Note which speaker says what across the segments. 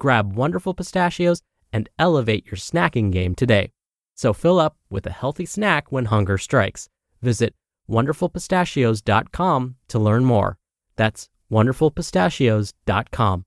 Speaker 1: Grab Wonderful Pistachios and elevate your snacking game today. So fill up with a healthy snack when hunger strikes. Visit wonderfulpistachios.com to learn more. That's wonderfulpistachios.com.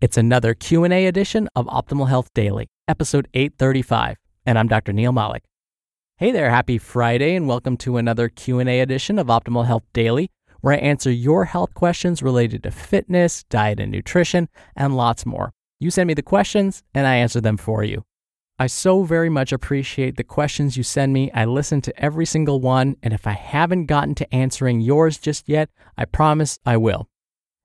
Speaker 1: It's another Q&A edition of Optimal Health Daily, episode 835, and I'm Dr. Neal Malik. Hey there, happy Friday and welcome to another Q&A edition of Optimal Health Daily, where I answer your health questions related to fitness, diet and nutrition, and lots more. You send me the questions and I answer them for you. I so very much appreciate the questions you send me. I listen to every single one, and if I haven't gotten to answering yours just yet, I promise I will.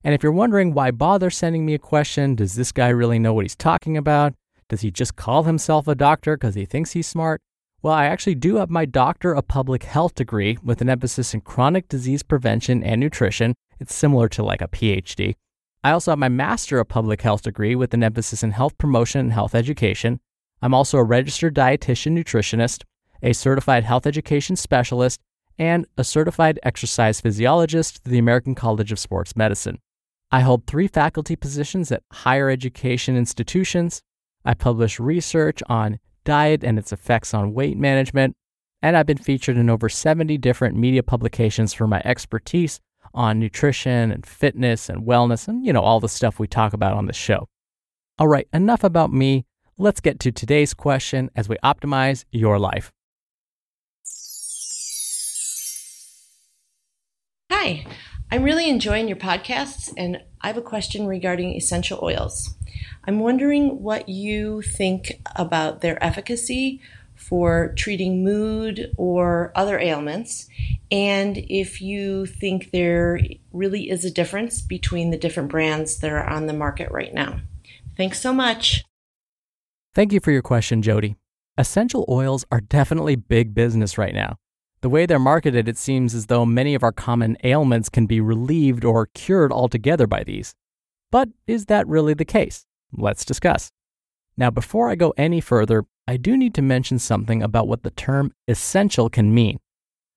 Speaker 1: And if you're wondering why bother sending me a question, does this guy really know what he's talking about? Does he just call himself a doctor because he thinks he's smart? Well, I actually do have my Doctor of Public Health degree with an emphasis in chronic disease prevention and nutrition. It's similar to like a PhD. I also have my Master of Public Health degree with an emphasis in health promotion and health education. I'm also a registered dietitian nutritionist, a certified health education specialist, and a certified exercise physiologist through the American College of Sports Medicine. I hold three faculty positions at higher education institutions. I publish research on diet and its effects on weight management, and I've been featured in over 70 different media publications for my expertise on nutrition and fitness and wellness and, you know, all the stuff we talk about on the show. All right, enough about me. Let's get to today's question as we optimize your life.
Speaker 2: Hi, I'm really enjoying your podcasts, and I have a question regarding essential oils. I'm wondering what you think about their efficacy for treating mood or other ailments, and if you think there really is a difference between the different brands that are on the market right now. Thanks so much.
Speaker 1: Thank you for your question, Jody. Essential oils are definitely big business right now. The way they're marketed, it seems as though many of our common ailments can be relieved or cured altogether by these. But is that really the case? Let's discuss. Now, before I go any further, I do need to mention something about what the term essential can mean.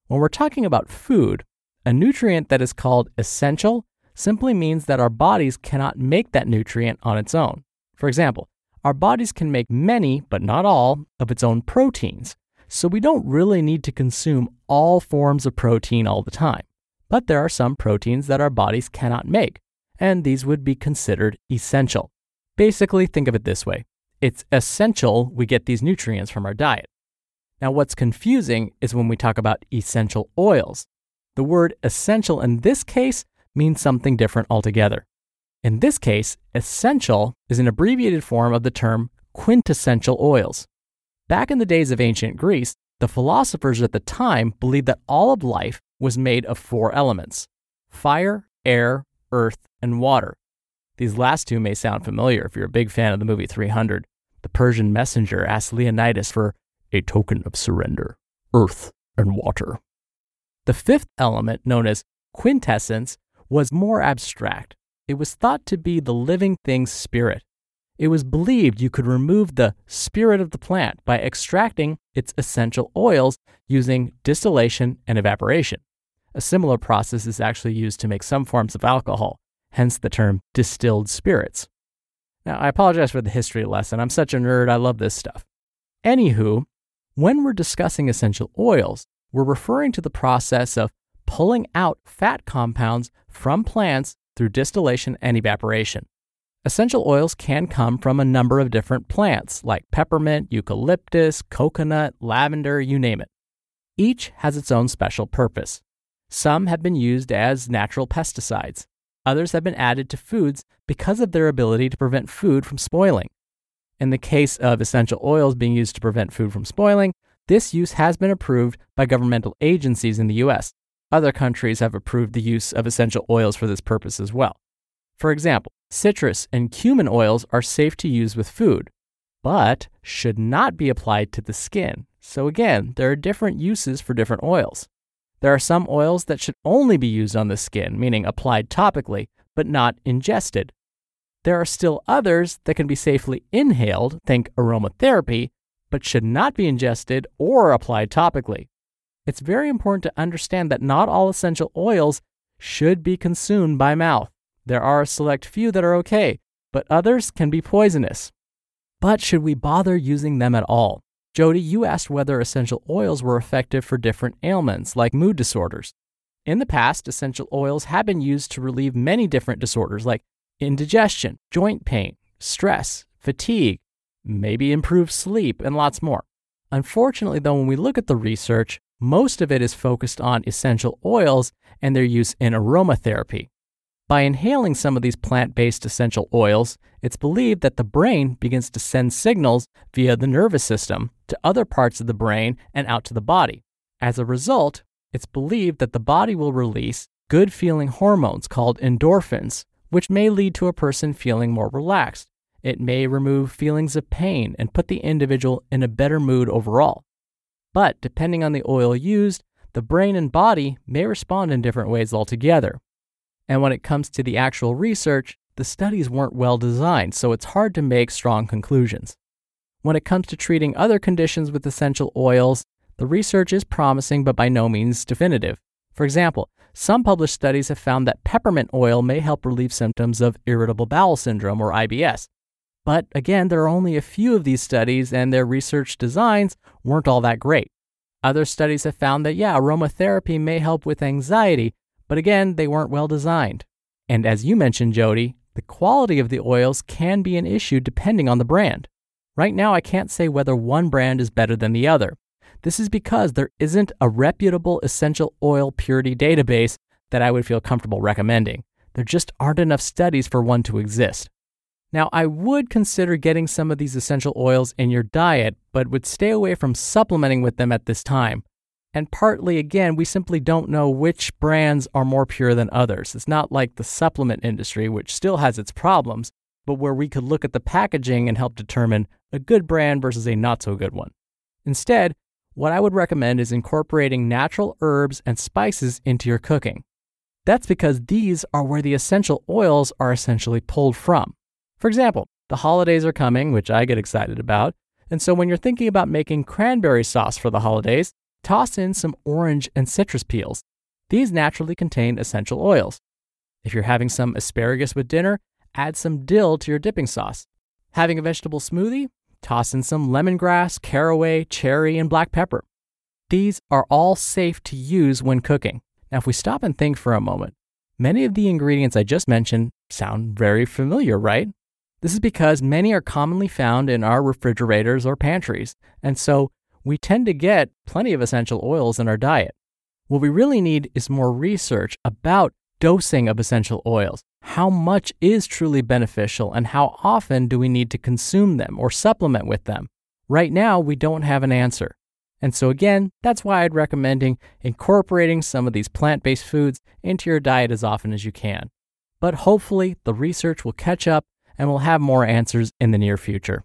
Speaker 1: When we're talking about food, a nutrient that is called essential simply means that our bodies cannot make that nutrient on its own. For example, our bodies can make many, but not all, of its own proteins, so we don't really need to consume all forms of protein all the time. But there are some proteins that our bodies cannot make, and these would be considered essential. Basically, think of it this way it's essential we get these nutrients from our diet. Now, what's confusing is when we talk about essential oils. The word essential in this case means something different altogether. In this case, essential is an abbreviated form of the term quintessential oils. Back in the days of ancient Greece, the philosophers at the time believed that all of life was made of four elements fire, air, earth, and water. These last two may sound familiar if you're a big fan of the movie 300. The Persian messenger asked Leonidas for a token of surrender earth and water. The fifth element, known as quintessence, was more abstract. It was thought to be the living thing's spirit. It was believed you could remove the spirit of the plant by extracting its essential oils using distillation and evaporation. A similar process is actually used to make some forms of alcohol, hence the term distilled spirits. Now, I apologize for the history lesson. I'm such a nerd. I love this stuff. Anywho, when we're discussing essential oils, we're referring to the process of pulling out fat compounds from plants through distillation and evaporation. Essential oils can come from a number of different plants like peppermint, eucalyptus, coconut, lavender, you name it. Each has its own special purpose. Some have been used as natural pesticides. Others have been added to foods because of their ability to prevent food from spoiling. In the case of essential oils being used to prevent food from spoiling, this use has been approved by governmental agencies in the US. Other countries have approved the use of essential oils for this purpose as well. For example, citrus and cumin oils are safe to use with food, but should not be applied to the skin. So, again, there are different uses for different oils. There are some oils that should only be used on the skin, meaning applied topically, but not ingested. There are still others that can be safely inhaled, think aromatherapy, but should not be ingested or applied topically. It's very important to understand that not all essential oils should be consumed by mouth. There are a select few that are okay, but others can be poisonous. But should we bother using them at all? Jody, you asked whether essential oils were effective for different ailments like mood disorders. In the past, essential oils have been used to relieve many different disorders like indigestion, joint pain, stress, fatigue, maybe improve sleep, and lots more. Unfortunately, though, when we look at the research, most of it is focused on essential oils and their use in aromatherapy. By inhaling some of these plant based essential oils, it's believed that the brain begins to send signals via the nervous system to other parts of the brain and out to the body. As a result, it's believed that the body will release good feeling hormones called endorphins, which may lead to a person feeling more relaxed. It may remove feelings of pain and put the individual in a better mood overall. But depending on the oil used, the brain and body may respond in different ways altogether. And when it comes to the actual research, the studies weren't well designed, so it's hard to make strong conclusions. When it comes to treating other conditions with essential oils, the research is promising but by no means definitive. For example, some published studies have found that peppermint oil may help relieve symptoms of irritable bowel syndrome or IBS. But again, there are only a few of these studies, and their research designs weren't all that great. Other studies have found that, yeah, aromatherapy may help with anxiety, but again, they weren't well designed. And as you mentioned, Jody, the quality of the oils can be an issue depending on the brand. Right now, I can't say whether one brand is better than the other. This is because there isn't a reputable essential oil purity database that I would feel comfortable recommending. There just aren't enough studies for one to exist. Now, I would consider getting some of these essential oils in your diet, but would stay away from supplementing with them at this time. And partly, again, we simply don't know which brands are more pure than others. It's not like the supplement industry, which still has its problems, but where we could look at the packaging and help determine a good brand versus a not so good one. Instead, what I would recommend is incorporating natural herbs and spices into your cooking. That's because these are where the essential oils are essentially pulled from. For example, the holidays are coming, which I get excited about, and so when you're thinking about making cranberry sauce for the holidays, toss in some orange and citrus peels. These naturally contain essential oils. If you're having some asparagus with dinner, add some dill to your dipping sauce. Having a vegetable smoothie? Toss in some lemongrass, caraway, cherry, and black pepper. These are all safe to use when cooking. Now, if we stop and think for a moment, many of the ingredients I just mentioned sound very familiar, right? This is because many are commonly found in our refrigerators or pantries, and so we tend to get plenty of essential oils in our diet. What we really need is more research about dosing of essential oils. How much is truly beneficial and how often do we need to consume them or supplement with them? Right now, we don't have an answer. And so, again, that's why I'd recommending incorporating some of these plant based foods into your diet as often as you can. But hopefully, the research will catch up and we'll have more answers in the near future.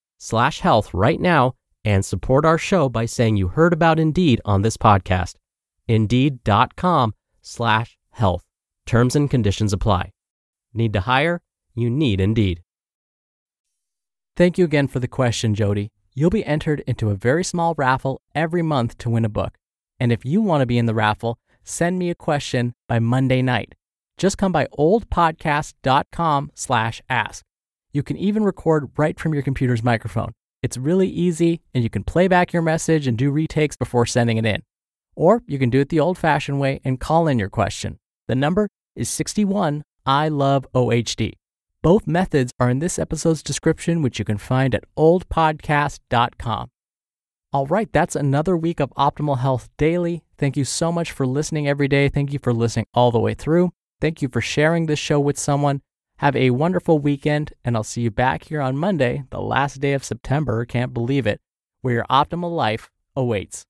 Speaker 1: slash health right now and support our show by saying you heard about Indeed on this podcast. Indeed.com slash health. Terms and conditions apply. Need to hire? You need Indeed. Thank you again for the question, Jody. You'll be entered into a very small raffle every month to win a book. And if you want to be in the raffle, send me a question by Monday night. Just come by oldpodcast.com slash ask. You can even record right from your computer's microphone. It's really easy, and you can play back your message and do retakes before sending it in. Or you can do it the old fashioned way and call in your question. The number is 61 I love OHD. Both methods are in this episode's description, which you can find at oldpodcast.com. All right, that's another week of Optimal Health Daily. Thank you so much for listening every day. Thank you for listening all the way through. Thank you for sharing this show with someone. Have a wonderful weekend, and I'll see you back here on Monday, the last day of September. Can't believe it, where your optimal life awaits.